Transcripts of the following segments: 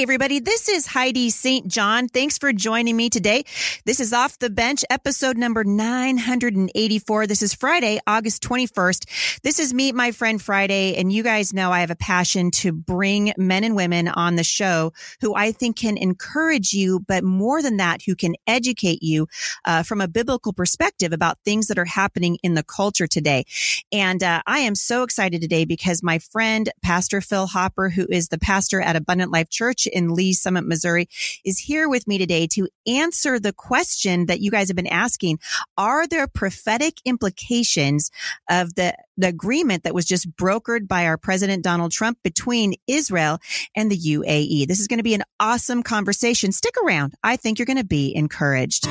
Hey, everybody. This is Heidi St. John. Thanks for joining me today. This is Off the Bench, episode number 984. This is Friday, August 21st. This is Meet My Friend Friday. And you guys know I have a passion to bring men and women on the show who I think can encourage you, but more than that, who can educate you uh, from a biblical perspective about things that are happening in the culture today. And uh, I am so excited today because my friend, Pastor Phil Hopper, who is the pastor at Abundant Life Church, Church in Lee's Summit, Missouri, is here with me today to answer the question that you guys have been asking. Are there prophetic implications of the, the agreement that was just brokered by our President Donald Trump between Israel and the UAE? This is going to be an awesome conversation. Stick around. I think you're going to be encouraged.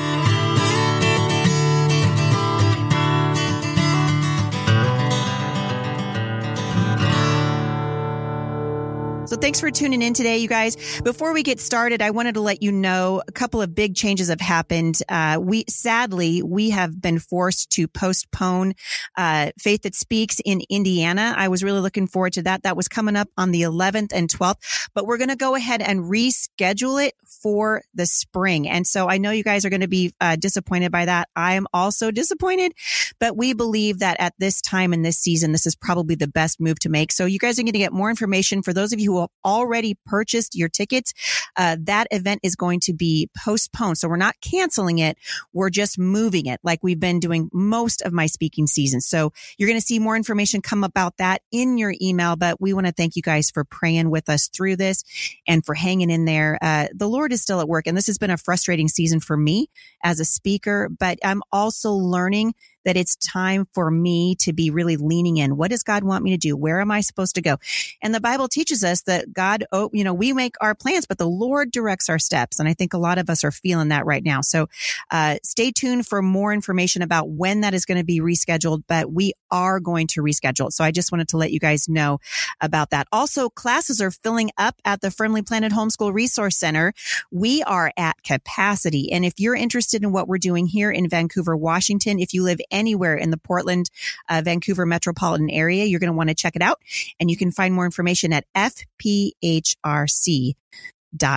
Thanks for tuning in today, you guys. Before we get started, I wanted to let you know a couple of big changes have happened. Uh, we sadly we have been forced to postpone uh, Faith That Speaks in Indiana. I was really looking forward to that. That was coming up on the 11th and 12th, but we're going to go ahead and reschedule it for the spring. And so I know you guys are going to be uh, disappointed by that. I am also disappointed, but we believe that at this time in this season, this is probably the best move to make. So you guys are going to get more information for those of you who already purchased your tickets, uh, that event is going to be postponed. So we're not canceling it. We're just moving it like we've been doing most of my speaking season. So you're going to see more information come about that in your email, but we want to thank you guys for praying with us through this and for hanging in there. Uh, the Lord is still at work and this has been a frustrating season for me as a speaker, but I'm also learning that it's time for me to be really leaning in. What does God want me to do? Where am I supposed to go? And the Bible teaches us that God, oh, you know, we make our plans, but the Lord directs our steps. And I think a lot of us are feeling that right now. So, uh, stay tuned for more information about when that is going to be rescheduled, but we are going to reschedule. So I just wanted to let you guys know about that. Also, classes are filling up at the Firmly Planted Homeschool Resource Center. We are at capacity. And if you're interested in what we're doing here in Vancouver, Washington, if you live anywhere in the Portland, uh, Vancouver metropolitan area, you're going to want to check it out. And you can find more information at fphrc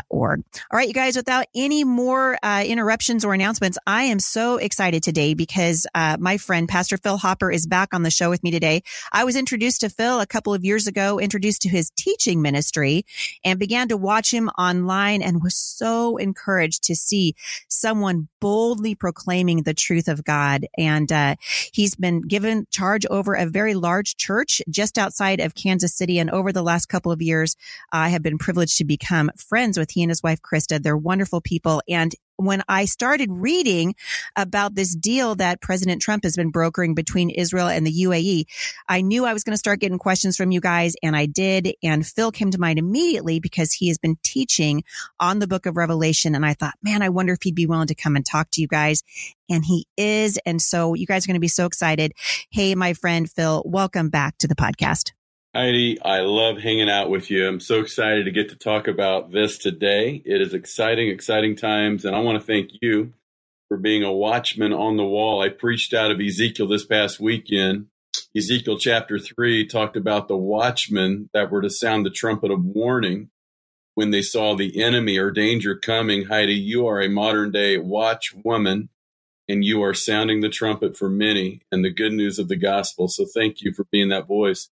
org. All right, you guys, without any more uh, interruptions or announcements, I am so excited today because uh, my friend Pastor Phil Hopper is back on the show with me today. I was introduced to Phil a couple of years ago, introduced to his teaching ministry, and began to watch him online and was so encouraged to see someone boldly proclaiming the truth of God. And uh, he's been given charge over a very large church just outside of Kansas City. And over the last couple of years, I have been privileged to become friends friends with he and his wife, Krista. They're wonderful people. And when I started reading about this deal that President Trump has been brokering between Israel and the UAE, I knew I was going to start getting questions from you guys and I did. And Phil came to mind immediately because he has been teaching on the book of Revelation. And I thought, man, I wonder if he'd be willing to come and talk to you guys. And he is. And so you guys are going to be so excited. Hey, my friend Phil, welcome back to the podcast. Heidi, I love hanging out with you. I'm so excited to get to talk about this today. It is exciting, exciting times, and I want to thank you for being a watchman on the wall. I preached out of Ezekiel this past weekend. Ezekiel chapter 3 talked about the watchmen that were to sound the trumpet of warning when they saw the enemy or danger coming. Heidi, you are a modern day watchwoman and you are sounding the trumpet for many and the good news of the gospel. So thank you for being that voice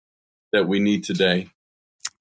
that we need today.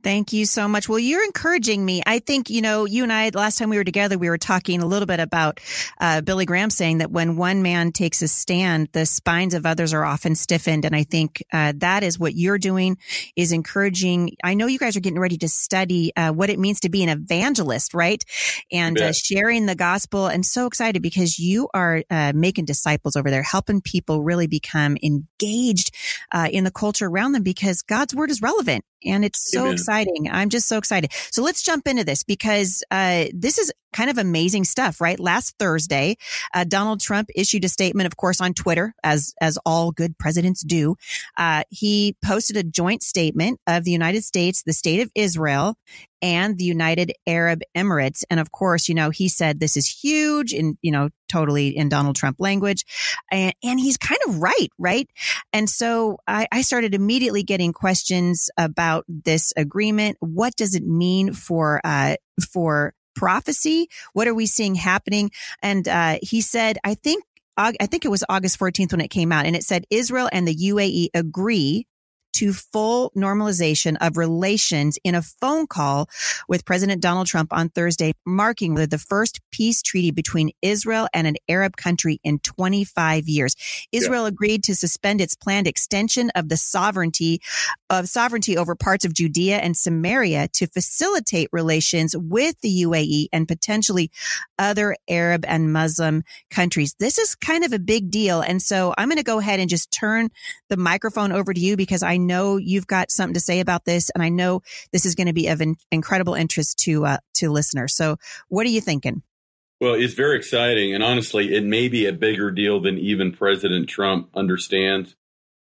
Thank you so much. Well, you're encouraging me. I think, you know, you and I, last time we were together, we were talking a little bit about uh, Billy Graham saying that when one man takes a stand, the spines of others are often stiffened. And I think uh, that is what you're doing is encouraging. I know you guys are getting ready to study uh, what it means to be an evangelist, right? And uh, sharing the gospel. And so excited because you are uh, making disciples over there, helping people really become engaged uh, in the culture around them because God's word is relevant and it's so Amen. exciting. I'm just so excited. So let's jump into this because uh, this is kind of amazing stuff, right? Last Thursday, uh, Donald Trump issued a statement, of course, on Twitter, as as all good presidents do. Uh, he posted a joint statement of the United States, the state of Israel, and the United Arab Emirates. And of course, you know, he said this is huge and, you know, totally in Donald Trump language. And, and he's kind of right, right? And so I, I started immediately getting questions about this agreement. What does it mean for, uh, for prophecy? What are we seeing happening? And, uh, he said, I think I think it was August 14th when it came out and it said Israel and the UAE agree to full normalization of relations in a phone call with President Donald Trump on Thursday, marking the first peace treaty between Israel and an Arab country in 25 years. Israel yeah. agreed to suspend its planned extension of the sovereignty of sovereignty over parts of Judea and Samaria to facilitate relations with the UAE and potentially other Arab and Muslim countries. This is kind of a big deal. And so I'm going to go ahead and just turn the microphone over to you because I know you've got something to say about this, and I know this is going to be of in- incredible interest to uh, to listeners. So, what are you thinking? Well, it's very exciting, and honestly, it may be a bigger deal than even President Trump understands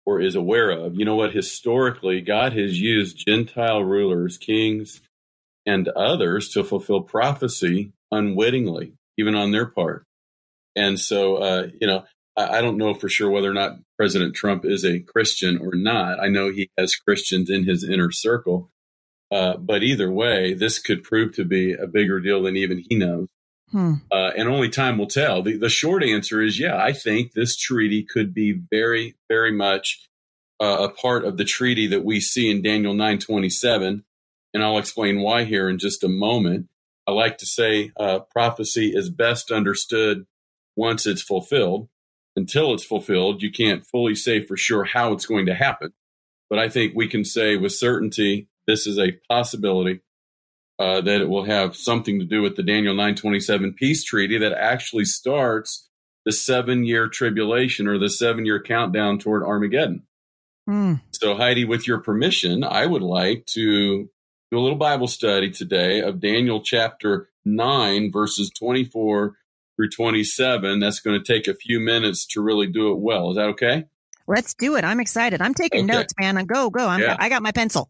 or is aware of. You know what? Historically, God has used Gentile rulers, kings, and others to fulfill prophecy unwittingly, even on their part. And so, uh, you know, I, don't know for sure whether or not President Trump is a Christian or not. I know he has Christians in his inner circle. Uh, but either way, this could prove to be a bigger deal than even he knows. Hmm. Uh, and only time will tell. The, the, short answer is yeah, I think this treaty could be very, very much uh, a part of the treaty that we see in Daniel 927. And I'll explain why here in just a moment. I like to say uh, prophecy is best understood once it's fulfilled until it's fulfilled, you can't fully say for sure how it's going to happen. But I think we can say with certainty this is a possibility uh, that it will have something to do with the Daniel 927 peace treaty that actually starts the seven year tribulation or the seven year countdown toward Armageddon. Mm. So, Heidi, with your permission, I would like to do a little Bible study today of Daniel chapter 9, verses 24 through 27. That's going to take a few minutes to really do it well. Is that okay? Let's do it. I'm excited. I'm taking okay. notes, man. Go, go. I'm, yeah. I got my pencil.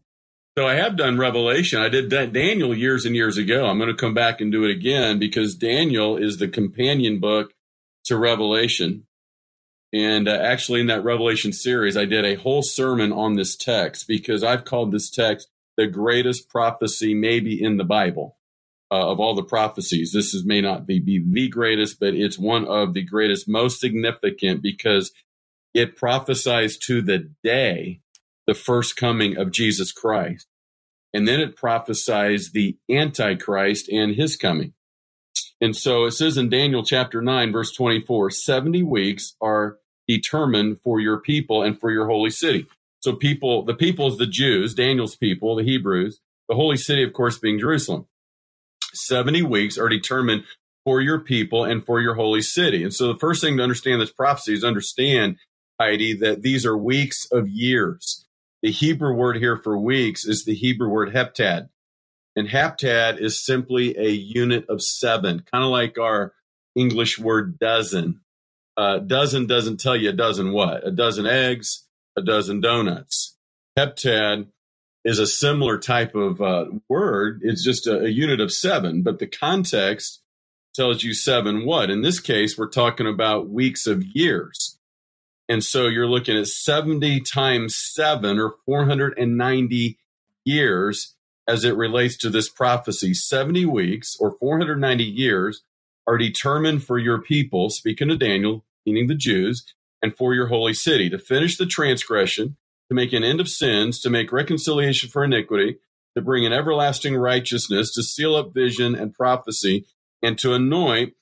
So I have done Revelation. I did that Daniel years and years ago. I'm going to come back and do it again because Daniel is the companion book to Revelation. And uh, actually, in that Revelation series, I did a whole sermon on this text because I've called this text the greatest prophecy maybe in the Bible uh, of all the prophecies. This is may not be, be the greatest, but it's one of the greatest, most significant because it prophesies to the day the first coming of Jesus Christ. And then it prophesies the Antichrist and his coming. And so it says in Daniel chapter 9, verse 24 70 weeks are determined for your people and for your holy city. So, people, the people is the Jews, Daniel's people, the Hebrews, the holy city, of course, being Jerusalem. 70 weeks are determined for your people and for your holy city. And so the first thing to understand this prophecy is understand, Heidi, that these are weeks of years. The Hebrew word here for weeks is the Hebrew word heptad. And heptad is simply a unit of seven, kind of like our English word dozen. Uh, dozen doesn't tell you a dozen what? A dozen eggs, a dozen donuts. Heptad is a similar type of uh, word. It's just a, a unit of seven, but the context tells you seven what? In this case, we're talking about weeks of years. And so you're looking at 70 times seven or 490 years as it relates to this prophecy. 70 weeks or 490 years are determined for your people, speaking to Daniel, meaning the Jews, and for your holy city to finish the transgression to make an end of sins, to make reconciliation for iniquity, to bring an everlasting righteousness, to seal up vision and prophecy, and to anoint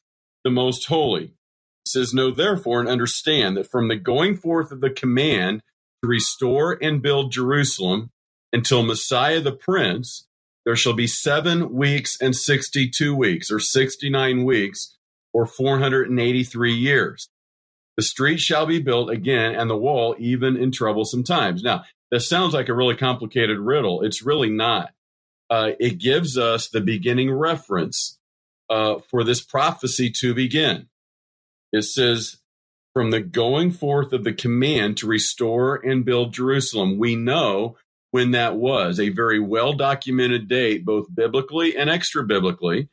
the most holy. He says, Know therefore and understand that from the going forth of the command to restore and build Jerusalem until Messiah the Prince, there shall be seven weeks and 62 weeks, or 69 weeks, or 483 years. The street shall be built again, and the wall even in troublesome times. Now, this sounds like a really complicated riddle. It's really not. Uh, it gives us the beginning reference uh, for this prophecy to begin. It says, from the going forth of the command to restore and build Jerusalem. We know when that was, a very well documented date, both biblically and extra biblically.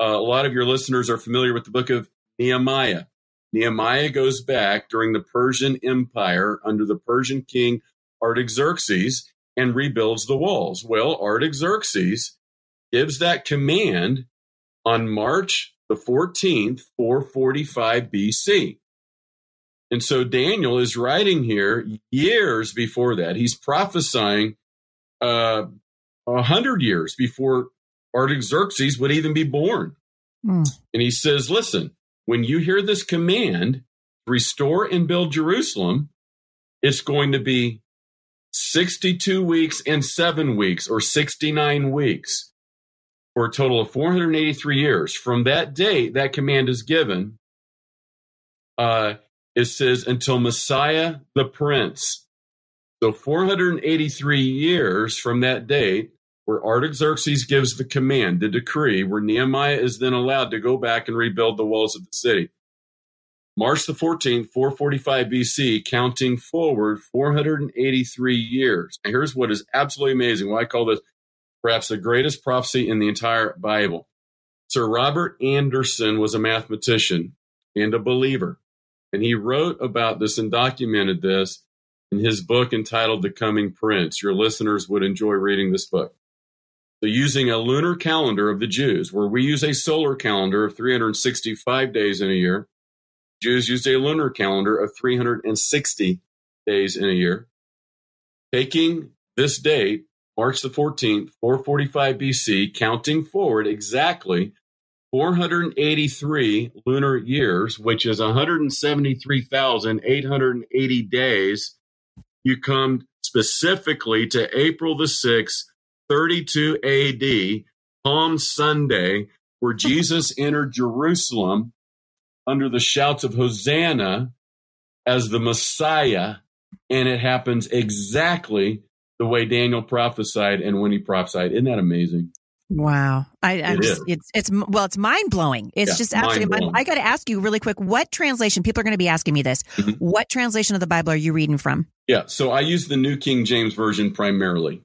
Uh, a lot of your listeners are familiar with the book of Nehemiah. Nehemiah goes back during the Persian Empire under the Persian king Artaxerxes and rebuilds the walls. Well, Artaxerxes gives that command on March the 14th, 445 BC. And so Daniel is writing here years before that. He's prophesying uh, a uh, hundred years before Artaxerxes would even be born. Mm. And he says, listen, when you hear this command, restore and build Jerusalem, it's going to be 62 weeks and seven weeks or 69 weeks for a total of 483 years. From that date, that command is given. Uh, it says until Messiah the Prince. So 483 years from that date, where Artaxerxes gives the command, the decree, where Nehemiah is then allowed to go back and rebuild the walls of the city. March the 14th, 445 BC, counting forward 483 years. And here's what is absolutely amazing. Why I call this perhaps the greatest prophecy in the entire Bible. Sir Robert Anderson was a mathematician and a believer. And he wrote about this and documented this in his book entitled The Coming Prince. Your listeners would enjoy reading this book. So, using a lunar calendar of the Jews, where we use a solar calendar of 365 days in a year, Jews used a lunar calendar of 360 days in a year. Taking this date, March the 14th, 445 BC, counting forward exactly 483 lunar years, which is 173,880 days, you come specifically to April the 6th, 32 AD, Palm Sunday, where Jesus entered Jerusalem under the shouts of Hosanna as the Messiah. And it happens exactly the way Daniel prophesied and when he prophesied. Isn't that amazing? Wow. I, I it just, it's, it's, well, it's mind blowing. It's yeah, just absolutely, mind I got to ask you really quick, what translation, people are going to be asking me this, mm-hmm. what translation of the Bible are you reading from? Yeah. So I use the New King James Version primarily.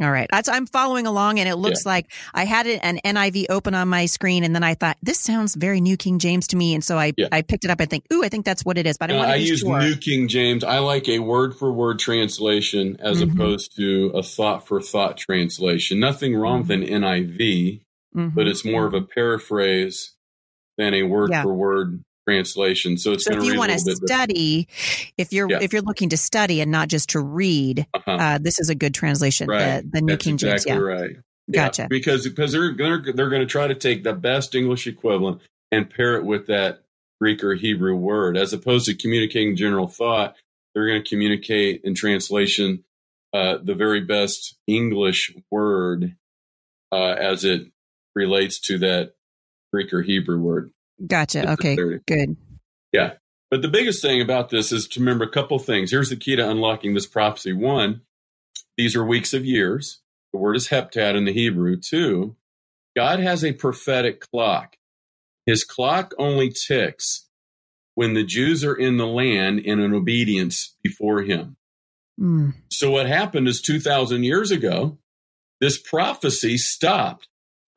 All right. That's, I'm following along and it looks yeah. like I had an NIV open on my screen and then I thought this sounds very New King James to me. And so I, yeah. I picked it up and think, ooh, I think that's what it is. But I, uh, I use sure. New King James. I like a word for word translation as mm-hmm. opposed to a thought for thought translation. Nothing wrong mm-hmm. with an NIV, mm-hmm. but it's more of a paraphrase than a word for word translation. So it's so if you want to study, if you're yeah. if you're looking to study and not just to read, uh-huh. uh, this is a good translation. Right. The, the New That's King James. Exactly yeah. right. Gotcha. Yeah, because because they're gonna they're gonna try to take the best English equivalent and pair it with that Greek or Hebrew word, as opposed to communicating general thought. They're going to communicate in translation uh, the very best English word uh, as it relates to that Greek or Hebrew word. Gotcha. Okay. Good. Yeah. But the biggest thing about this is to remember a couple things. Here's the key to unlocking this prophecy. One, these are weeks of years. The word is heptad in the Hebrew. Two, God has a prophetic clock. His clock only ticks when the Jews are in the land in an obedience before him. Mm. So what happened is 2,000 years ago, this prophecy stopped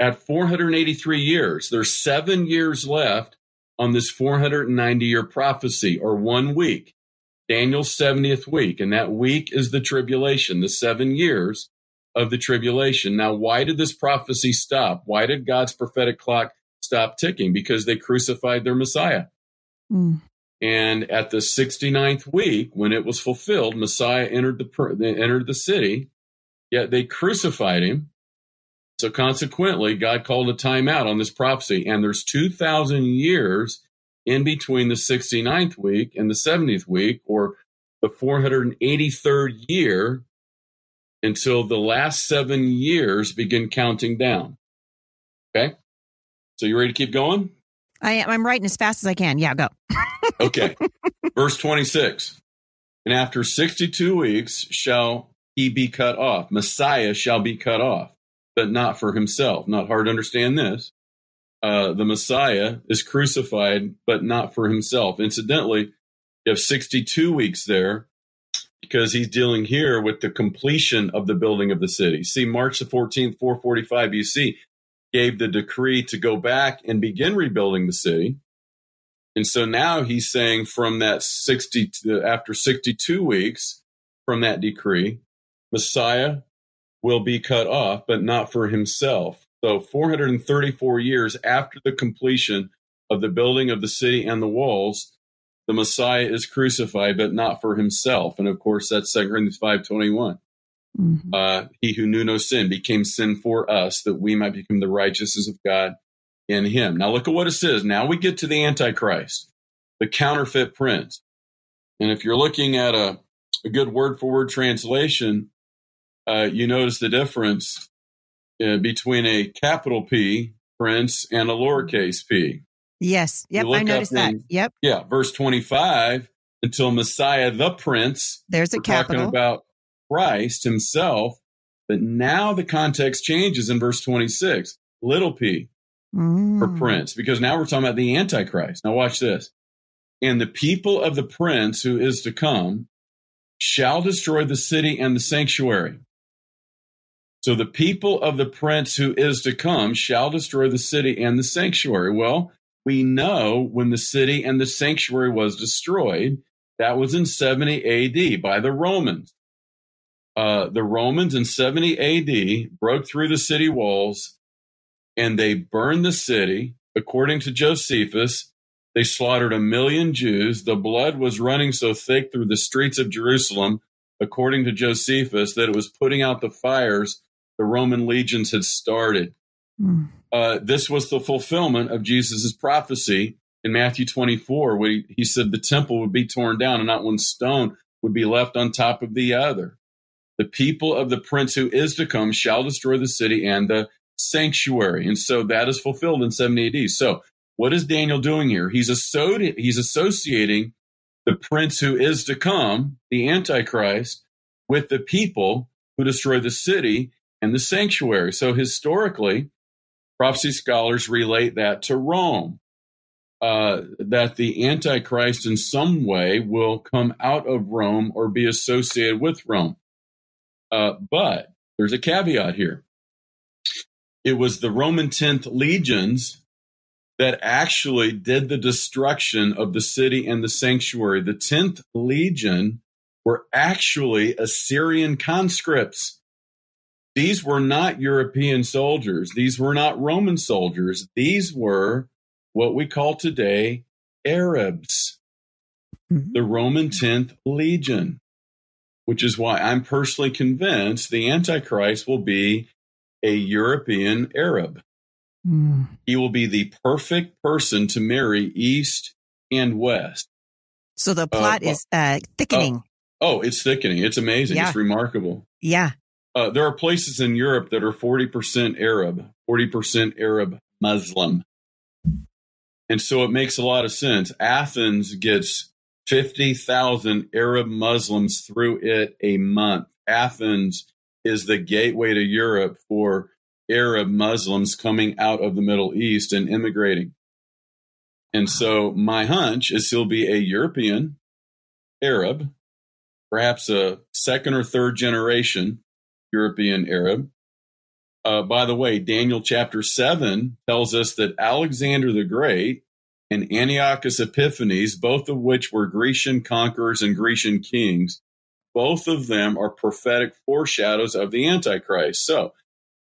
at 483 years. There's seven years left on this 490 year prophecy, or one week, Daniel's 70th week. And that week is the tribulation, the seven years of the tribulation. Now, why did this prophecy stop? Why did God's prophetic clock stop ticking? Because they crucified their Messiah. Mm. And at the 69th week, when it was fulfilled, Messiah entered the, entered the city, yet they crucified him so consequently, God called a timeout on this prophecy, and there's 2,000 years in between the 69th week and the 70th week, or the 483rd year, until the last seven years begin counting down. Okay? So you ready to keep going? I am. I'm writing as fast as I can. Yeah, go. okay. Verse 26. And after 62 weeks shall he be cut off. Messiah shall be cut off but not for himself. Not hard to understand this. uh, the Messiah is crucified, but not for himself. Incidentally, you have 62 weeks there because he's dealing here with the completion of the building of the city. See, March the 14th, 445 BC, gave the decree to go back and begin rebuilding the city. And so now he's saying from that 60, to, after 62 weeks from that decree, Messiah will be cut off, but not for himself. So 434 years after the completion of the building of the city and the walls, the Messiah is crucified, but not for himself. And of course, that's 2 Corinthians 5.21. Mm-hmm. Uh, he who knew no sin became sin for us that we might become the righteousness of God in him. Now look at what it says. Now we get to the Antichrist, the counterfeit prince. And if you're looking at a, a good word for word translation, uh, you notice the difference uh, between a capital P prince and a lowercase p. Yes. Yep. I noticed that. In, yep. Yeah. Verse 25 until Messiah the Prince. There's a we're capital. Talking about Christ himself. But now the context changes in verse 26. Little p mm. for prince, because now we're talking about the Antichrist. Now watch this. And the people of the prince who is to come shall destroy the city and the sanctuary. So the people of the prince who is to come shall destroy the city and the sanctuary. Well, we know when the city and the sanctuary was destroyed, that was in 70 AD by the Romans. Uh, the Romans in 70 AD broke through the city walls and they burned the city. According to Josephus, they slaughtered a million Jews. The blood was running so thick through the streets of Jerusalem, according to Josephus, that it was putting out the fires the Roman legions had started. Mm. Uh, this was the fulfillment of Jesus' prophecy in Matthew 24, where he, he said the temple would be torn down and not one stone would be left on top of the other. The people of the prince who is to come shall destroy the city and the sanctuary. And so that is fulfilled in 70 AD. So what is Daniel doing here? He's, associ- he's associating the prince who is to come, the Antichrist, with the people who destroy the city and the sanctuary. So historically, prophecy scholars relate that to Rome. Uh, that the Antichrist in some way will come out of Rome or be associated with Rome. Uh, but there's a caveat here. It was the Roman 10th legions that actually did the destruction of the city and the sanctuary. The 10th legion were actually Assyrian conscripts. These were not European soldiers. These were not Roman soldiers. These were what we call today Arabs, mm-hmm. the Roman 10th Legion, which is why I'm personally convinced the Antichrist will be a European Arab. Mm. He will be the perfect person to marry East and West. So the plot uh, is uh, thickening. Oh, oh, it's thickening. It's amazing. Yeah. It's remarkable. Yeah. Uh, there are places in Europe that are 40% Arab, 40% Arab Muslim. And so it makes a lot of sense. Athens gets 50,000 Arab Muslims through it a month. Athens is the gateway to Europe for Arab Muslims coming out of the Middle East and immigrating. And so my hunch is he'll be a European Arab, perhaps a second or third generation European Arab. Uh, by the way, Daniel chapter 7 tells us that Alexander the Great and Antiochus Epiphanes, both of which were Grecian conquerors and Grecian kings, both of them are prophetic foreshadows of the Antichrist. So,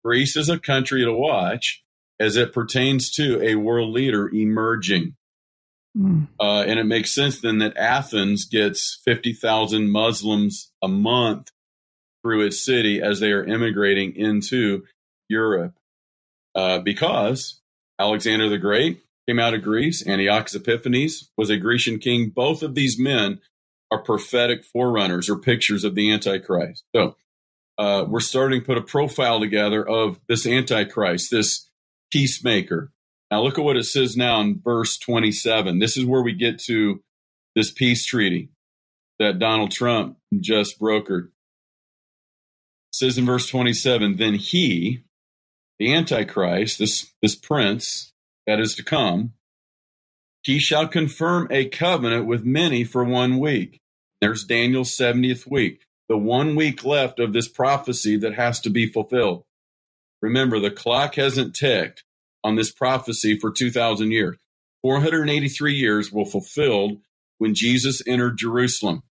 Greece is a country to watch as it pertains to a world leader emerging. Mm. Uh, and it makes sense then that Athens gets 50,000 Muslims a month through its city as they are immigrating into Europe. Uh, because Alexander the Great came out of Greece, Antiochus Epiphanes was a Grecian king. Both of these men are prophetic forerunners or pictures of the Antichrist. So uh, we're starting to put a profile together of this Antichrist, this peacemaker. Now look at what it says now in verse 27. This is where we get to this peace treaty that Donald Trump just brokered says in verse 27 then he the antichrist this this prince that is to come, he shall confirm a covenant with many for one week. There's Daniel's 70th week, the one week left of this prophecy that has to be fulfilled. Remember, the clock hasn't ticked on this prophecy for 2,000 years. 483 years will fulfilled when Jesus entered Jerusalem.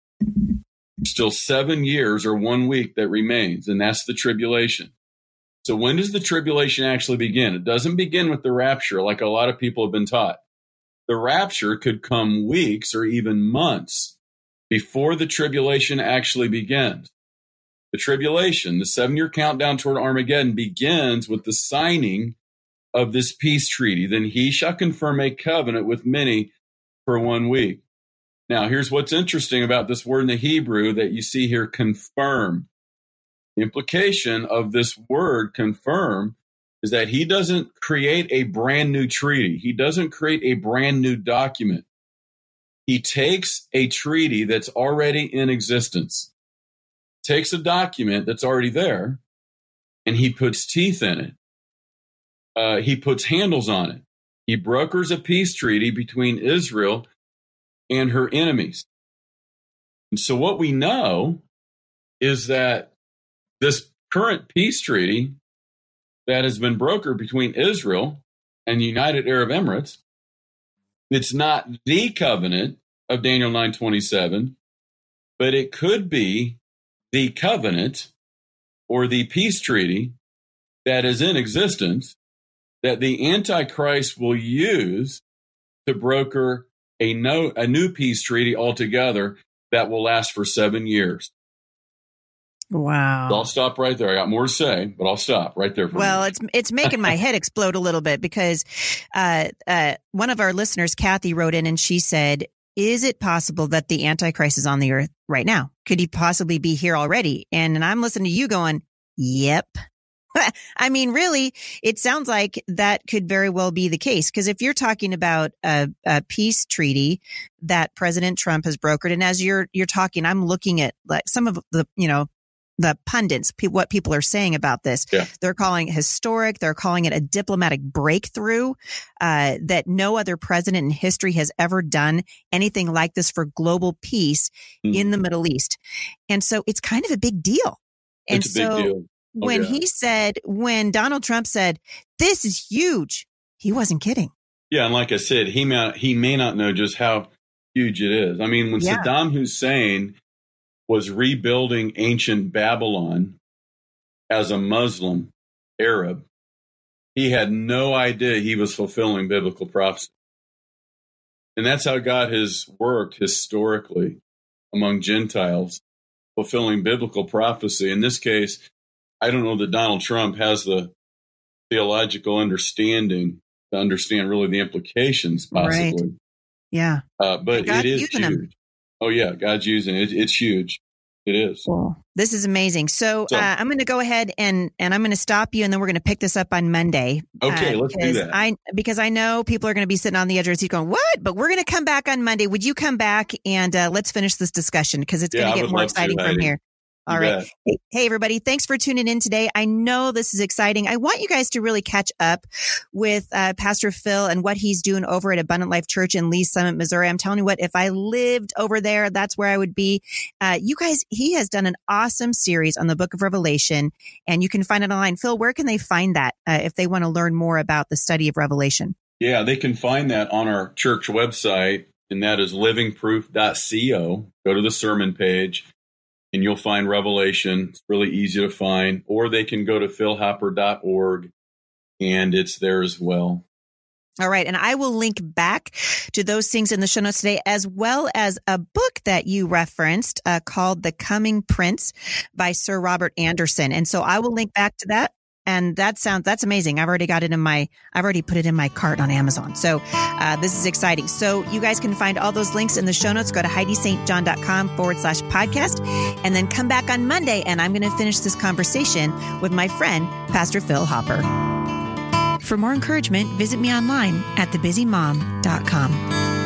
Still seven years or one week that remains, and that's the tribulation. So when does the tribulation actually begin? It doesn't begin with the rapture like a lot of people have been taught. The rapture could come weeks or even months before the tribulation actually begins. The tribulation, the seven year countdown toward Armageddon, begins with the signing of this peace treaty. Then he shall confirm a covenant with many for one week. Now, here's what's interesting about this word in the Hebrew that you see here confirm. The implication of this word confirm is that he doesn't create a brand new treaty, he doesn't create a brand new document. He takes a treaty that's already in existence, takes a document that's already there, and he puts teeth in it. Uh, he puts handles on it. He brokers a peace treaty between Israel and her enemies. And so, what we know is that this current peace treaty that has been brokered between Israel and the United Arab Emirates, it's not the covenant of Daniel 927, but it could be the covenant or the peace treaty that is in existence that the Antichrist will use to broker a, no, a new peace treaty altogether that will last for seven years. Wow. So I'll stop right there. I got more to say, but I'll stop right there. well, it's it's making my head explode a little bit because uh, uh, one of our listeners, Kathy, wrote in and she said, "Is it possible that the Antichrist is on the earth right now? Could he possibly be here already?" And, and I'm listening to you going, "Yep." I mean, really, it sounds like that could very well be the case. Because if you're talking about a, a, peace treaty that President Trump has brokered, and as you're you're talking, I'm looking at like some of the you know the pundits, pe- what people are saying about this. Yeah. They're calling it historic. They're calling it a diplomatic breakthrough uh, that no other president in history has ever done anything like this for global peace mm. in the Middle East. And so it's kind of a big deal. And it's so deal. Oh, when yeah. he said, when Donald Trump said, this is huge, he wasn't kidding. Yeah. And like I said, he may, he may not know just how huge it is. I mean, when yeah. Saddam Hussein was rebuilding ancient Babylon as a Muslim Arab, he had no idea he was fulfilling biblical prophecy. And that's how God has worked historically among Gentiles, fulfilling biblical prophecy. In this case, I don't know that Donald Trump has the theological understanding to understand really the implications, possibly. Right. Yeah. Uh, but it is huge. Him. Oh yeah, God's using it. It's huge. It is. Cool. This is amazing. So, so uh, I'm going to go ahead and and I'm going to stop you, and then we're going to pick this up on Monday. Okay, uh, let's do that. I because I know people are going to be sitting on the edge of their seat going, "What?" But we're going to come back on Monday. Would you come back and uh, let's finish this discussion because it's yeah, going to get more exciting from here. All right. Hey, hey, everybody. Thanks for tuning in today. I know this is exciting. I want you guys to really catch up with uh, Pastor Phil and what he's doing over at Abundant Life Church in Lee's Summit, Missouri. I'm telling you what, if I lived over there, that's where I would be. Uh, you guys, he has done an awesome series on the book of Revelation and you can find it online. Phil, where can they find that uh, if they want to learn more about the study of Revelation? Yeah, they can find that on our church website and that is livingproof.co. Go to the sermon page and you'll find Revelation. It's really easy to find. Or they can go to philhopper.org and it's there as well. All right. And I will link back to those things in the show notes today, as well as a book that you referenced uh, called The Coming Prince by Sir Robert Anderson. And so I will link back to that and that sounds that's amazing. I've already got it in my i've already put it in my cart on amazon. So uh, this is exciting. So you guys can find all those links in the show notes. Go to heidistjohn.com forward slash podcast and then come back on monday and i'm going to finish this conversation with my friend pastor phil hopper. For more encouragement visit me online at thebusymom.com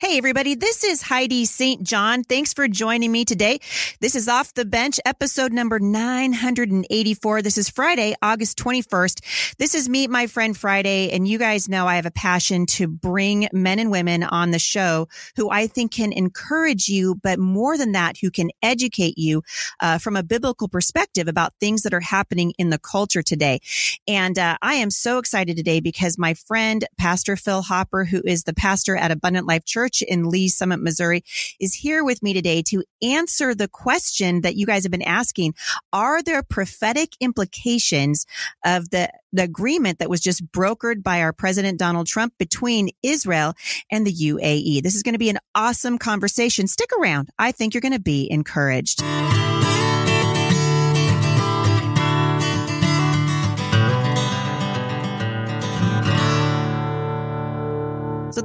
Hey, everybody. This is Heidi St. John. Thanks for joining me today. This is Off the Bench, episode number 984. This is Friday, August 21st. This is Meet My Friend Friday. And you guys know I have a passion to bring men and women on the show who I think can encourage you, but more than that, who can educate you uh, from a biblical perspective about things that are happening in the culture today. And uh, I am so excited today because my friend, Pastor Phil Hopper, who is the pastor at Abundant Life Church, Church in Lee's Summit, Missouri, is here with me today to answer the question that you guys have been asking. Are there prophetic implications of the, the agreement that was just brokered by our President Donald Trump between Israel and the UAE? This is going to be an awesome conversation. Stick around. I think you're going to be encouraged.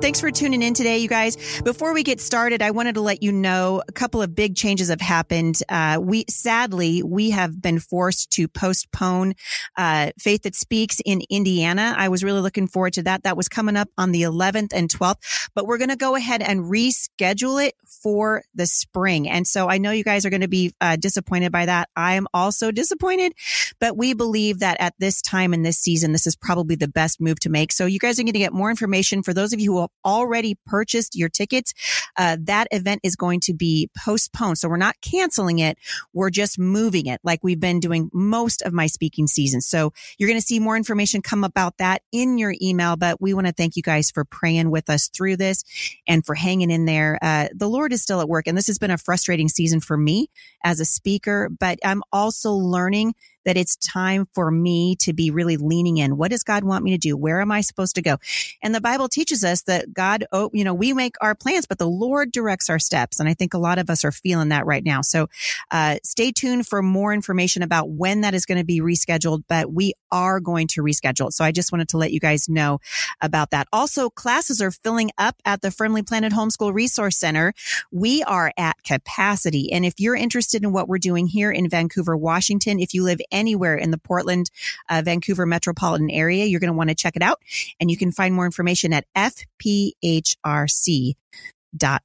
Thanks for tuning in today, you guys. Before we get started, I wanted to let you know a couple of big changes have happened. Uh, we sadly we have been forced to postpone uh, Faith That Speaks in Indiana. I was really looking forward to that. That was coming up on the 11th and 12th, but we're going to go ahead and reschedule it for the spring. And so I know you guys are going to be uh, disappointed by that. I am also disappointed, but we believe that at this time in this season, this is probably the best move to make. So you guys are going to get more information for those of you who already purchased your tickets, uh, that event is going to be postponed. So we're not canceling it. We're just moving it like we've been doing most of my speaking season. So you're going to see more information come about that in your email, but we want to thank you guys for praying with us through this and for hanging in there. Uh, the Lord is still at work and this has been a frustrating season for me as a speaker, but I'm also learning that it's time for me to be really leaning in. What does God want me to do? Where am I supposed to go? And the Bible teaches us that God, oh, you know, we make our plans, but the Lord directs our steps. And I think a lot of us are feeling that right now. So, uh, stay tuned for more information about when that is going to be rescheduled, but we are going to reschedule. So I just wanted to let you guys know about that. Also, classes are filling up at the Firmly Planted Homeschool Resource Center. We are at capacity. And if you're interested in what we're doing here in Vancouver, Washington, if you live anywhere in the Portland, uh, Vancouver metropolitan area, you're going to want to check it out. And you can find more information at FPHRC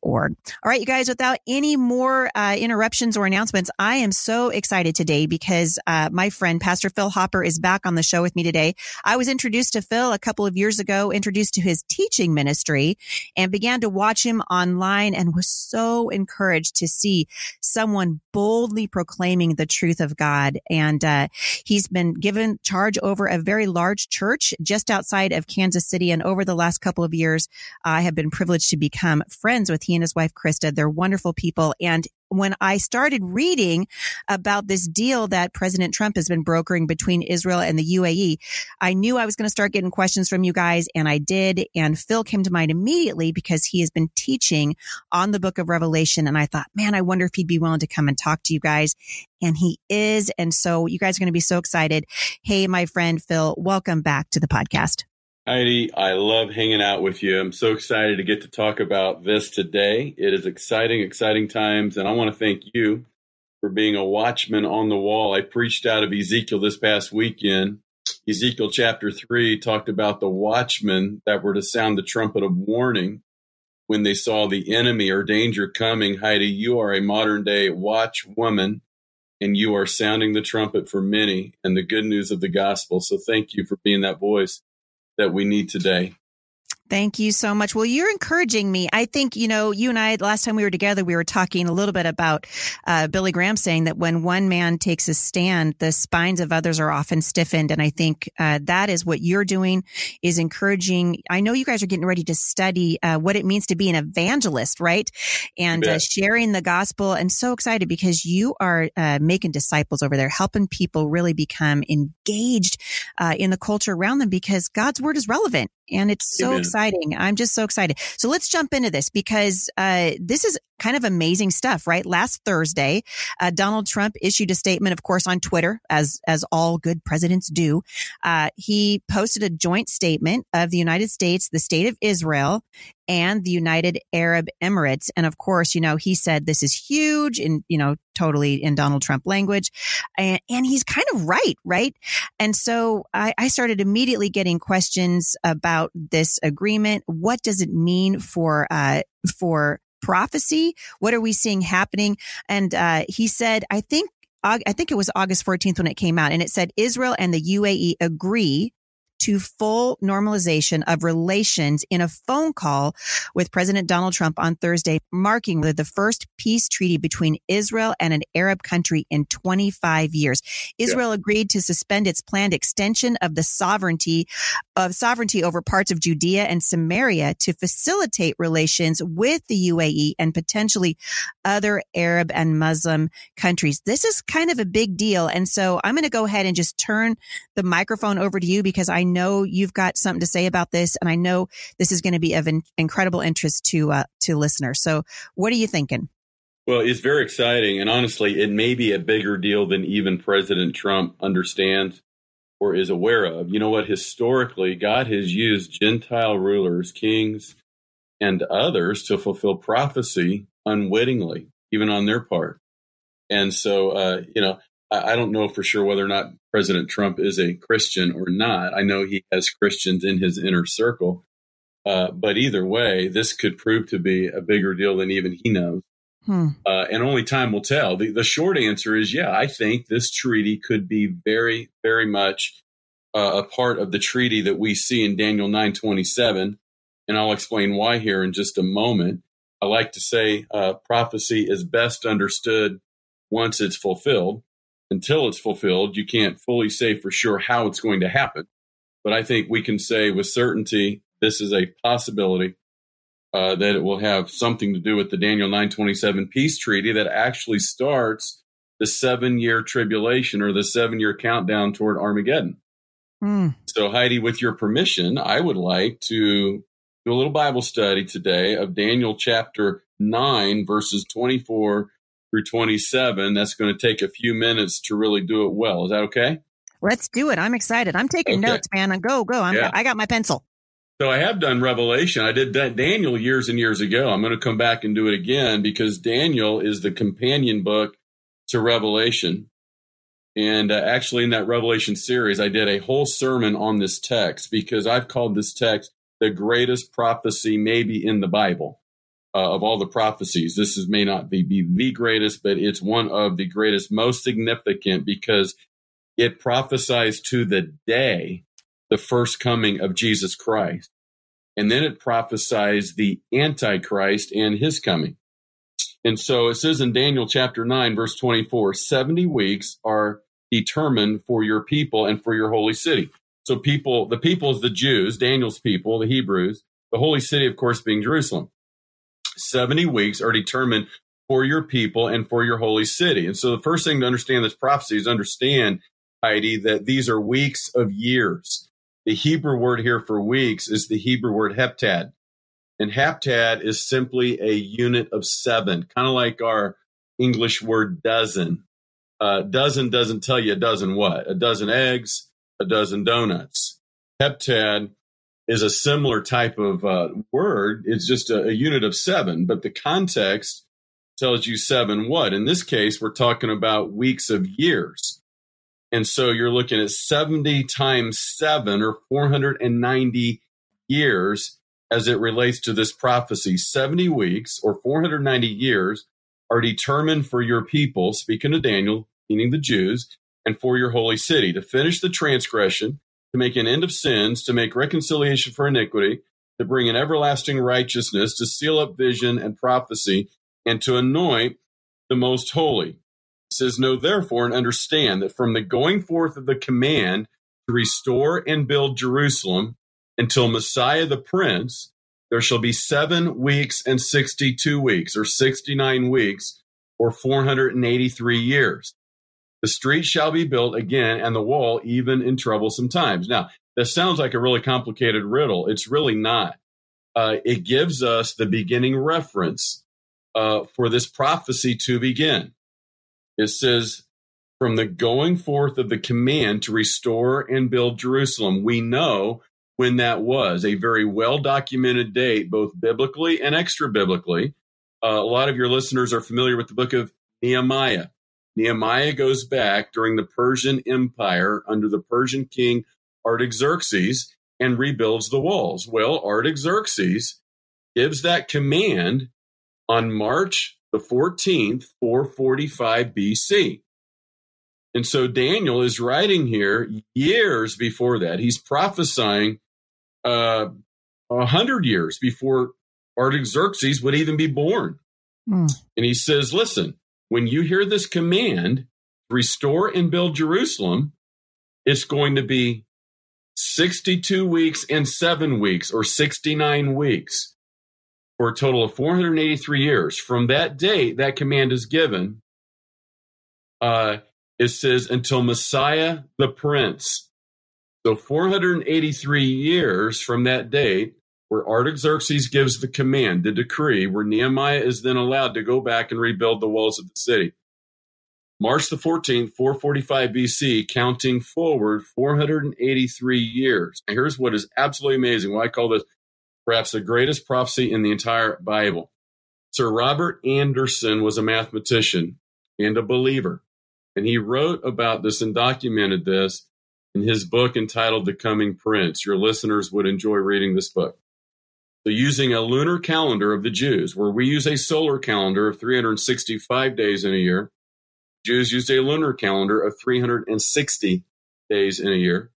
org. All right, you guys, without any more uh, interruptions or announcements, I am so excited today because uh, my friend, Pastor Phil Hopper, is back on the show with me today. I was introduced to Phil a couple of years ago, introduced to his teaching ministry, and began to watch him online and was so encouraged to see someone boldly proclaiming the truth of God. And uh, he's been given charge over a very large church just outside of Kansas City. And over the last couple of years, I have been privileged to become friends friends with he and his wife, Krista. They're wonderful people. And when I started reading about this deal that President Trump has been brokering between Israel and the UAE, I knew I was going to start getting questions from you guys and I did. And Phil came to mind immediately because he has been teaching on the book of Revelation. And I thought, man, I wonder if he'd be willing to come and talk to you guys. And he is. And so you guys are going to be so excited. Hey, my friend Phil, welcome back to the podcast. Heidi, I love hanging out with you. I'm so excited to get to talk about this today. It is exciting, exciting times. And I want to thank you for being a watchman on the wall. I preached out of Ezekiel this past weekend. Ezekiel chapter 3 talked about the watchmen that were to sound the trumpet of warning when they saw the enemy or danger coming. Heidi, you are a modern day watchwoman and you are sounding the trumpet for many and the good news of the gospel. So thank you for being that voice that we need today. Thank you so much. Well, you're encouraging me. I think, you know, you and I, last time we were together, we were talking a little bit about uh, Billy Graham saying that when one man takes a stand, the spines of others are often stiffened. And I think uh, that is what you're doing is encouraging. I know you guys are getting ready to study uh, what it means to be an evangelist, right? And uh, sharing the gospel. And so excited because you are uh, making disciples over there, helping people really become engaged uh, in the culture around them because God's word is relevant. And it's so Amen. exciting exciting. I'm just so excited. So let's jump into this because uh, this is kind of amazing stuff, right? Last Thursday, uh, Donald Trump issued a statement, of course, on Twitter, as as all good presidents do. Uh, he posted a joint statement of the United States, the state of Israel, and the United Arab Emirates. And of course, you know, he said this is huge and, you know, totally in Donald Trump language. And, and he's kind of right, right? And so I, I started immediately getting questions about this agreement. What does it mean for, uh, for prophecy? What are we seeing happening? And, uh, he said, I think I think it was August 14th when it came out and it said Israel and the UAE agree to full normalization of relations in a phone call with President Donald Trump on Thursday, marking the first peace treaty between Israel and an Arab country in 25 years. Israel yeah. agreed to suspend its planned extension of the sovereignty of sovereignty over parts of Judea and Samaria to facilitate relations with the UAE and potentially other Arab and Muslim countries. This is kind of a big deal. And so I'm going to go ahead and just turn the microphone over to you because I know you've got something to say about this, and I know this is going to be of in- incredible interest to uh, to listeners. So, what are you thinking? Well, it's very exciting, and honestly, it may be a bigger deal than even President Trump understands or is aware of. You know what? Historically, God has used Gentile rulers, kings, and others to fulfill prophecy unwittingly, even on their part. And so, uh, you know, I don't know for sure whether or not President Trump is a Christian or not. I know he has Christians in his inner circle. Uh, but either way, this could prove to be a bigger deal than even he knows. Hmm. Uh, and only time will tell. The, the, short answer is yeah, I think this treaty could be very, very much uh, a part of the treaty that we see in Daniel 927. And I'll explain why here in just a moment. I like to say uh, prophecy is best understood once it's fulfilled until it's fulfilled, you can't fully say for sure how it's going to happen. But I think we can say with certainty this is a possibility uh, that it will have something to do with the Daniel 927 peace treaty that actually starts the seven year tribulation or the seven year countdown toward Armageddon. Mm. So, Heidi, with your permission, I would like to do a little Bible study today of Daniel chapter 9, verses 24 through 27. That's going to take a few minutes to really do it well. Is that okay? Let's do it. I'm excited. I'm taking okay. notes, man. Go, go. I'm, yeah. I got my pencil. So I have done Revelation. I did Daniel years and years ago. I'm going to come back and do it again because Daniel is the companion book to Revelation. And uh, actually, in that Revelation series, I did a whole sermon on this text because I've called this text the greatest prophecy maybe in the Bible uh, of all the prophecies. This is, may not be, be the greatest, but it's one of the greatest, most significant because it prophesies to the day the first coming of Jesus Christ. And then it prophesies the Antichrist and his coming. And so it says in Daniel chapter 9, verse 24 70 weeks are determined for your people and for your holy city. So, people, the people is the Jews, Daniel's people, the Hebrews, the holy city, of course, being Jerusalem. 70 weeks are determined for your people and for your holy city. And so the first thing to understand this prophecy is understand, Heidi, that these are weeks of years. The Hebrew word here for weeks is the Hebrew word heptad. And heptad is simply a unit of seven, kind of like our English word dozen. Uh, dozen doesn't tell you a dozen what? A dozen eggs, a dozen donuts. Heptad is a similar type of uh, word. It's just a, a unit of seven, but the context tells you seven what? In this case, we're talking about weeks of years. And so you're looking at 70 times seven or 490 years as it relates to this prophecy. 70 weeks or 490 years are determined for your people, speaking to Daniel, meaning the Jews, and for your holy city to finish the transgression to make an end of sins, to make reconciliation for iniquity, to bring an everlasting righteousness, to seal up vision and prophecy, and to anoint the most holy. He says, Know therefore and understand that from the going forth of the command to restore and build Jerusalem until Messiah the Prince, there shall be seven weeks and 62 weeks, or 69 weeks, or 483 years. The street shall be built again, and the wall even in troublesome times. Now, that sounds like a really complicated riddle. It's really not. uh, it gives us the beginning reference uh, for this prophecy to begin. It says, from the going forth of the command to restore and build Jerusalem. We know when that was a very well documented date, both biblically and extra biblically. Uh, a lot of your listeners are familiar with the book of Nehemiah. Nehemiah goes back during the Persian Empire under the Persian king Artaxerxes and rebuilds the walls. Well, Artaxerxes gives that command on March the 14th, 445 BC. And so Daniel is writing here years before that. He's prophesying uh, a uh, hundred years before Artaxerxes would even be born. Mm. And he says, listen, when you hear this command, restore and build Jerusalem, it's going to be 62 weeks and seven weeks or 69 weeks for a total of 483 years. From that date, that command is given. Uh, it says until Messiah the Prince. So 483 years from that date, where Artaxerxes gives the command, the decree, where Nehemiah is then allowed to go back and rebuild the walls of the city. March the 14th, 445 BC, counting forward 483 years. And here's what is absolutely amazing. Why I call this perhaps the greatest prophecy in the entire Bible. Sir Robert Anderson was a mathematician and a believer. And he wrote about this and documented this in his book entitled The Coming Prince. Your listeners would enjoy reading this book. Using a lunar calendar of the Jews, where we use a solar calendar of 365 days in a year, Jews used a lunar calendar of 360 days in a year.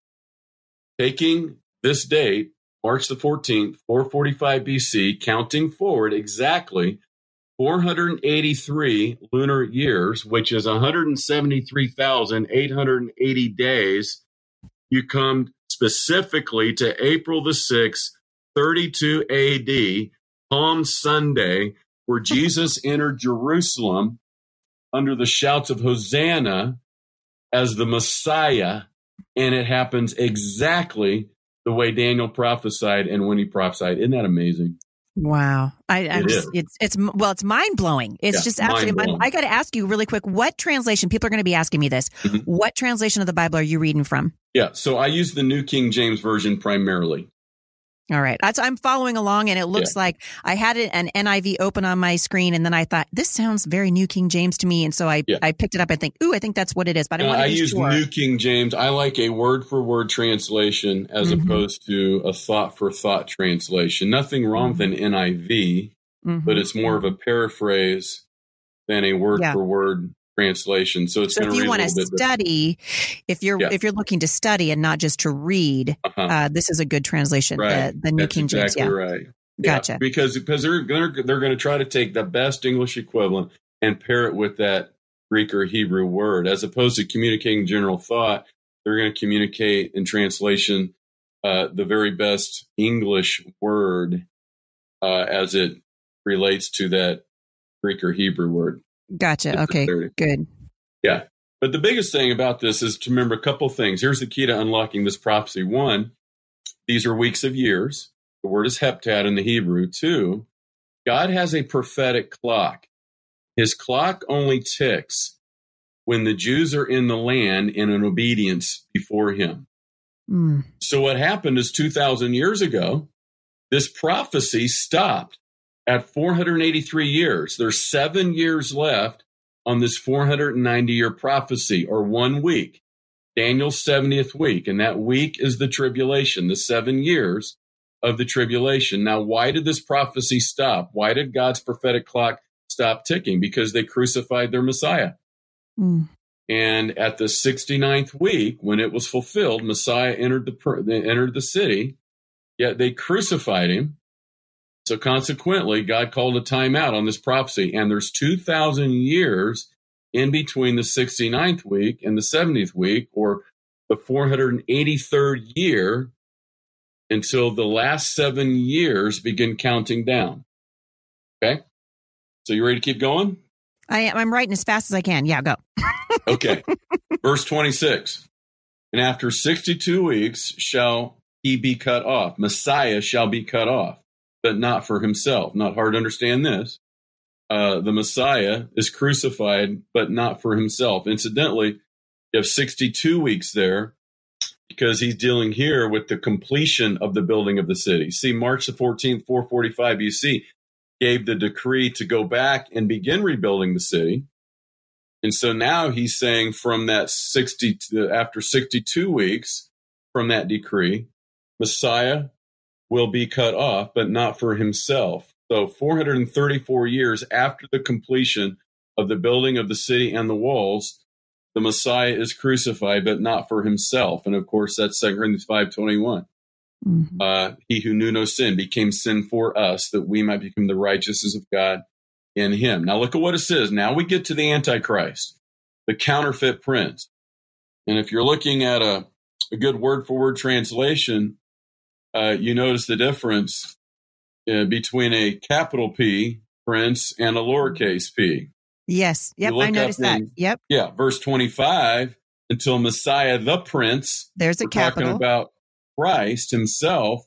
Taking this date, March the 14th, 445 BC, counting forward exactly 483 lunar years, which is 173,880 days, you come specifically to April the 6th, 32 AD, Palm Sunday, where Jesus entered Jerusalem under the shouts of Hosanna as the Messiah. And it happens exactly the way Daniel prophesied and when he prophesied. Isn't that amazing? Wow. I, I'm it just, it's, it's, well, it's mind blowing. It's yeah, just absolutely, mind I got to ask you really quick, what translation, people are going to be asking me this, mm-hmm. what translation of the Bible are you reading from? Yeah. So I use the New King James Version primarily. All right. That's, I'm following along and it looks yeah. like I had an NIV open on my screen and then I thought this sounds very New King James to me. And so I, yeah. I picked it up and think, ooh, I think that's what it is. But I, I use sure. New King James. I like a word for word translation as mm-hmm. opposed to a thought for thought translation. Nothing wrong mm-hmm. with an NIV, mm-hmm. but it's more of a paraphrase than a word for word translation. So it's so if you want to study, if you're yeah. if you're looking to study and not just to read, uh-huh. uh, this is a good translation. Right. The, the New That's King James. Exactly yeah. right. Gotcha. Yeah, because because they're they're they're going to try to take the best English equivalent and pair it with that Greek or Hebrew word, as opposed to communicating general thought. They're going to communicate in translation uh, the very best English word uh, as it relates to that Greek or Hebrew word. Gotcha. Okay. Good. Yeah. But the biggest thing about this is to remember a couple things. Here's the key to unlocking this prophecy. One, these are weeks of years. The word is heptad in the Hebrew. Two, God has a prophetic clock. His clock only ticks when the Jews are in the land in an obedience before him. Mm. So what happened is 2,000 years ago, this prophecy stopped at 483 years. There's seven years left on this 490 year prophecy, or one week, Daniel's 70th week. And that week is the tribulation, the seven years of the tribulation. Now, why did this prophecy stop? Why did God's prophetic clock stop ticking? Because they crucified their Messiah. Mm. And at the 69th week, when it was fulfilled, Messiah entered the, entered the city, yet they crucified him so consequently, God called a timeout on this prophecy, and there's 2,000 years in between the 69th week and the 70th week, or the 483rd year, until the last seven years begin counting down. Okay? So you ready to keep going? I am. I'm writing as fast as I can. Yeah, go. okay. Verse 26. And after 62 weeks shall he be cut off. Messiah shall be cut off but not for himself. Not hard to understand this. Uh, the Messiah is crucified, but not for himself. Incidentally, you have 62 weeks there because he's dealing here with the completion of the building of the city. See, March the 14th, 445 BC, gave the decree to go back and begin rebuilding the city. And so now he's saying from that 60 to, after 62 weeks from that decree, Messiah will be cut off, but not for himself. So 434 years after the completion of the building of the city and the walls, the Messiah is crucified, but not for himself. And of course, that's 2 Corinthians 5.21. Mm-hmm. Uh, he who knew no sin became sin for us that we might become the righteousness of God in him. Now look at what it says. Now we get to the Antichrist, the counterfeit prince. And if you're looking at a, a good word for word translation, uh, you notice the difference uh, between a capital P prince and a lowercase p. Yes. Yep. I noticed that. In, yep. Yeah. Verse 25 until Messiah the prince. There's a capital. Talking about Christ himself.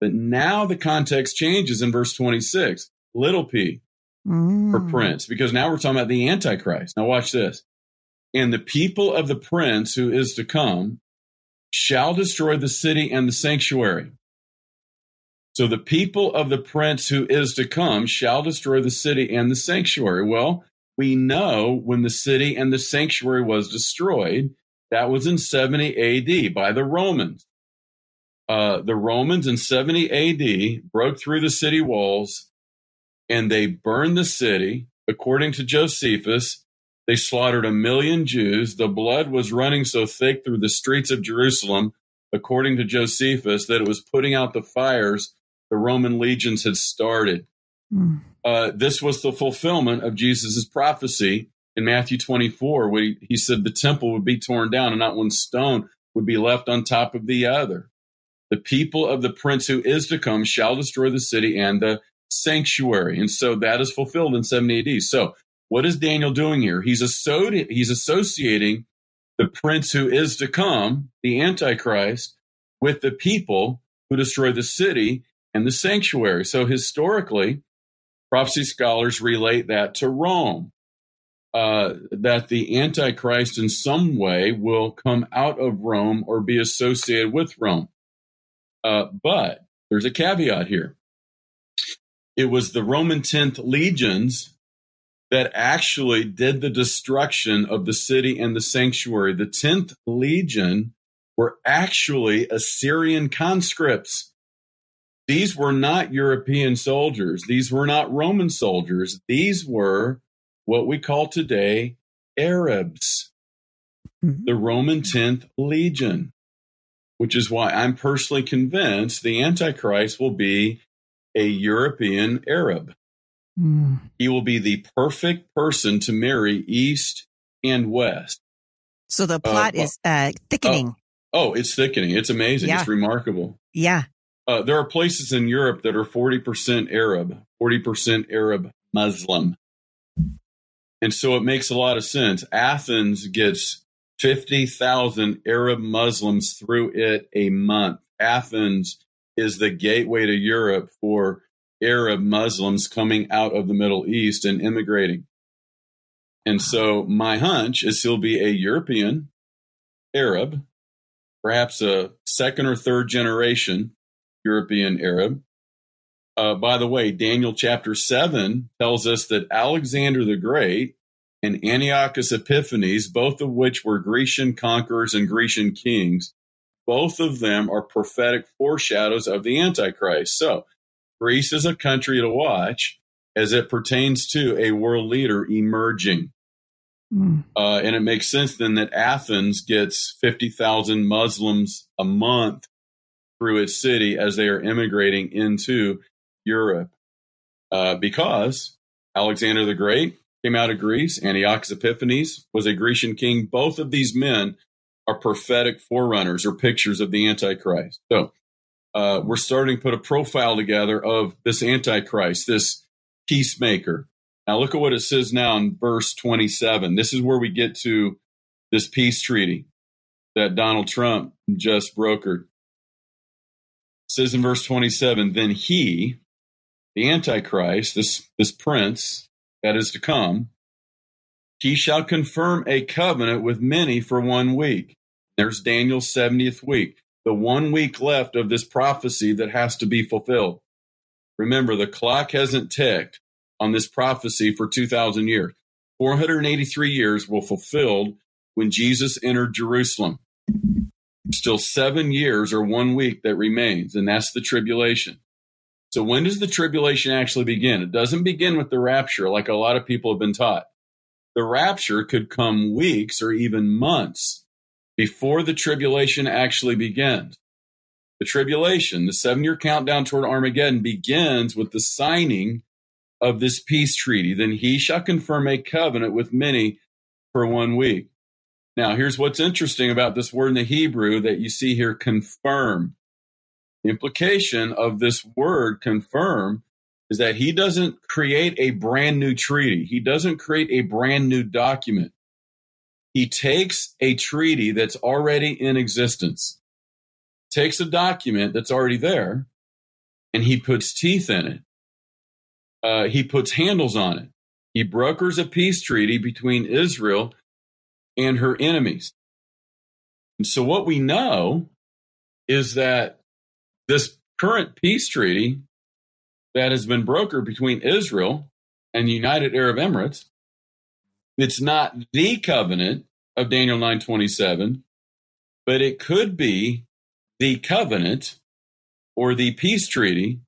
But now the context changes in verse 26. Little p mm. for prince, because now we're talking about the Antichrist. Now watch this. And the people of the prince who is to come shall destroy the city and the sanctuary. So the people of the prince who is to come shall destroy the city and the sanctuary. Well, we know when the city and the sanctuary was destroyed, that was in 70 AD by the Romans. Uh, the Romans in 70 AD broke through the city walls and they burned the city. According to Josephus, they slaughtered a million Jews. The blood was running so thick through the streets of Jerusalem, according to Josephus, that it was putting out the fires the Roman legions had started. Mm. Uh, this was the fulfillment of Jesus' prophecy in Matthew 24, where he, he said the temple would be torn down and not one stone would be left on top of the other. The people of the prince who is to come shall destroy the city and the sanctuary. And so that is fulfilled in 70 AD. So what is Daniel doing here? He's, he's associating the prince who is to come, the Antichrist, with the people who destroy the city and the sanctuary. So historically, prophecy scholars relate that to Rome. Uh, that the Antichrist in some way will come out of Rome or be associated with Rome. Uh, but there's a caveat here. It was the Roman 10th legions that actually did the destruction of the city and the sanctuary. The 10th legion were actually Assyrian conscripts. These were not European soldiers. These were not Roman soldiers. These were what we call today Arabs, mm-hmm. the Roman 10th Legion, which is why I'm personally convinced the Antichrist will be a European Arab. Mm. He will be the perfect person to marry East and West. So the plot uh, is uh, thickening. Oh, oh, it's thickening. It's amazing. Yeah. It's remarkable. Yeah. Uh, there are places in Europe that are 40% Arab, 40% Arab Muslim. And so it makes a lot of sense. Athens gets 50,000 Arab Muslims through it a month. Athens is the gateway to Europe for Arab Muslims coming out of the Middle East and immigrating. And so my hunch is he'll be a European Arab, perhaps a second or third generation European Arab. Uh, by the way, Daniel chapter 7 tells us that Alexander the Great and Antiochus Epiphanes, both of which were Grecian conquerors and Grecian kings, both of them are prophetic foreshadows of the Antichrist. So, Greece is a country to watch as it pertains to a world leader emerging. Mm. Uh, and it makes sense then that Athens gets 50,000 Muslims a month through its city as they are immigrating into Europe. Uh, because Alexander the Great came out of Greece, Antiochus Epiphanes was a Grecian king. Both of these men are prophetic forerunners or pictures of the Antichrist. So uh, we're starting to put a profile together of this Antichrist, this peacemaker. Now look at what it says now in verse 27. This is where we get to this peace treaty that Donald Trump just brokered says in verse 27 Then he, the Antichrist, this, this prince that is to come, he shall confirm a covenant with many for one week. There's Daniel's 70th week, the one week left of this prophecy that has to be fulfilled. Remember, the clock hasn't ticked on this prophecy for 2,000 years. 483 years will fulfilled when Jesus entered Jerusalem. Still seven years or one week that remains, and that's the tribulation. So when does the tribulation actually begin? It doesn't begin with the rapture like a lot of people have been taught. The rapture could come weeks or even months before the tribulation actually begins. The tribulation, the seven year countdown toward Armageddon begins with the signing of this peace treaty. Then he shall confirm a covenant with many for one week. Now, here's what's interesting about this word in the Hebrew that you see here confirm. The implication of this word confirm is that he doesn't create a brand new treaty. He doesn't create a brand new document. He takes a treaty that's already in existence, takes a document that's already there, and he puts teeth in it. Uh, he puts handles on it. He brokers a peace treaty between Israel and her enemies. And so, what we know is that this current peace treaty that has been brokered between Israel and the United Arab Emirates, it's not the covenant of Daniel 927, but it could be the covenant or the peace treaty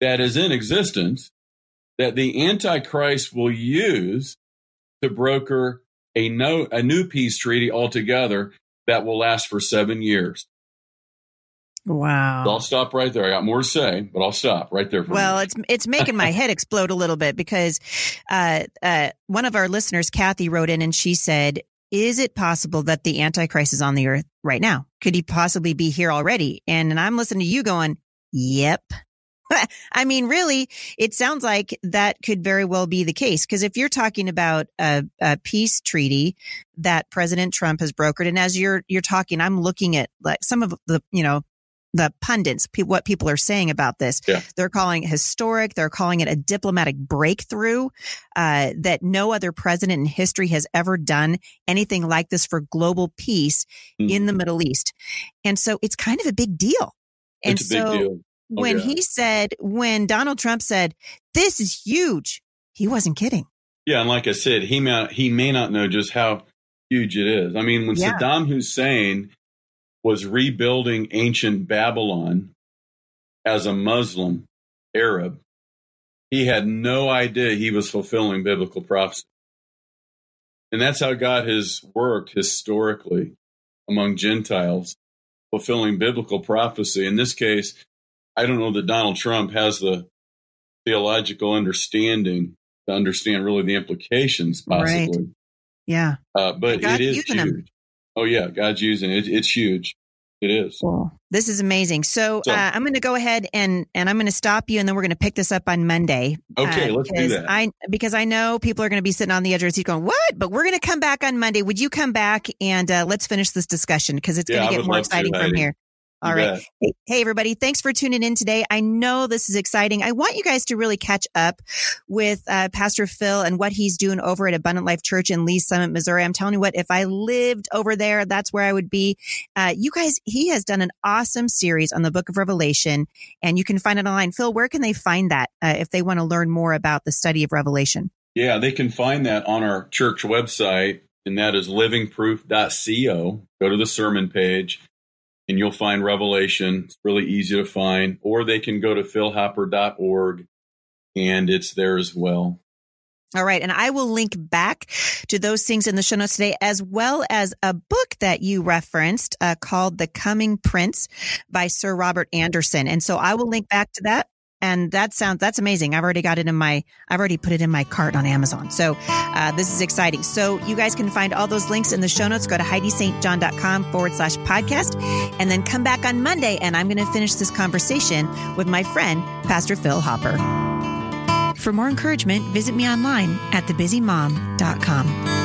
that is in existence that the Antichrist will use to broker a, no, a new peace treaty altogether that will last for seven years. Wow. So I'll stop right there. I got more to say, but I'll stop right there. well, it's it's making my head explode a little bit because uh, uh, one of our listeners, Kathy, wrote in and she said, "Is it possible that the Antichrist is on the earth right now? Could he possibly be here already?" And, and I'm listening to you going, "Yep." I mean, really, it sounds like that could very well be the case. Because if you're talking about a, a, peace treaty that President Trump has brokered, and as you're you're talking, I'm looking at like some of the you know the pundits, pe- what people are saying about this. Yeah. They're calling it historic. They're calling it a diplomatic breakthrough uh, that no other president in history has ever done anything like this for global peace mm. in the Middle East. And so it's kind of a big deal. And it's so deal. Oh, when yeah. he said, when Donald Trump said, this is huge, he wasn't kidding. Yeah. And like I said, he may, he may not know just how huge it is. I mean, when yeah. Saddam Hussein was rebuilding ancient Babylon as a Muslim Arab, he had no idea he was fulfilling biblical prophecy. And that's how God has worked historically among Gentiles, fulfilling biblical prophecy. In this case, I don't know that Donald Trump has the theological understanding to understand really the implications, possibly. Right. Yeah. Uh, but it is huge. Oh yeah, God's using it. It's huge. It is. Cool. This is amazing. So, so uh, I'm going to go ahead and and I'm going to stop you, and then we're going to pick this up on Monday. Okay, uh, let's do that. I because I know people are going to be sitting on the edge of their seat going, "What?" But we're going to come back on Monday. Would you come back and uh, let's finish this discussion because it's yeah, going to get more exciting from here. All right. Hey, hey, everybody. Thanks for tuning in today. I know this is exciting. I want you guys to really catch up with uh, Pastor Phil and what he's doing over at Abundant Life Church in Lee's Summit, Missouri. I'm telling you what, if I lived over there, that's where I would be. Uh, you guys, he has done an awesome series on the book of Revelation and you can find it online. Phil, where can they find that uh, if they want to learn more about the study of Revelation? Yeah, they can find that on our church website, and that is livingproof.co. Go to the sermon page and you'll find Revelation. It's really easy to find. Or they can go to philhopper.org and it's there as well. All right. And I will link back to those things in the show notes today, as well as a book that you referenced uh, called The Coming Prince by Sir Robert Anderson. And so I will link back to that and that sounds that's amazing. I've already got it in my i've already put it in my cart on amazon. So uh, this is exciting. So you guys can find all those links in the show notes. Go to heidistjohn.com forward slash podcast and then come back on monday. And i'm going to finish this conversation with my friend pastor phil hopper. For more encouragement visit me online at thebusymom.com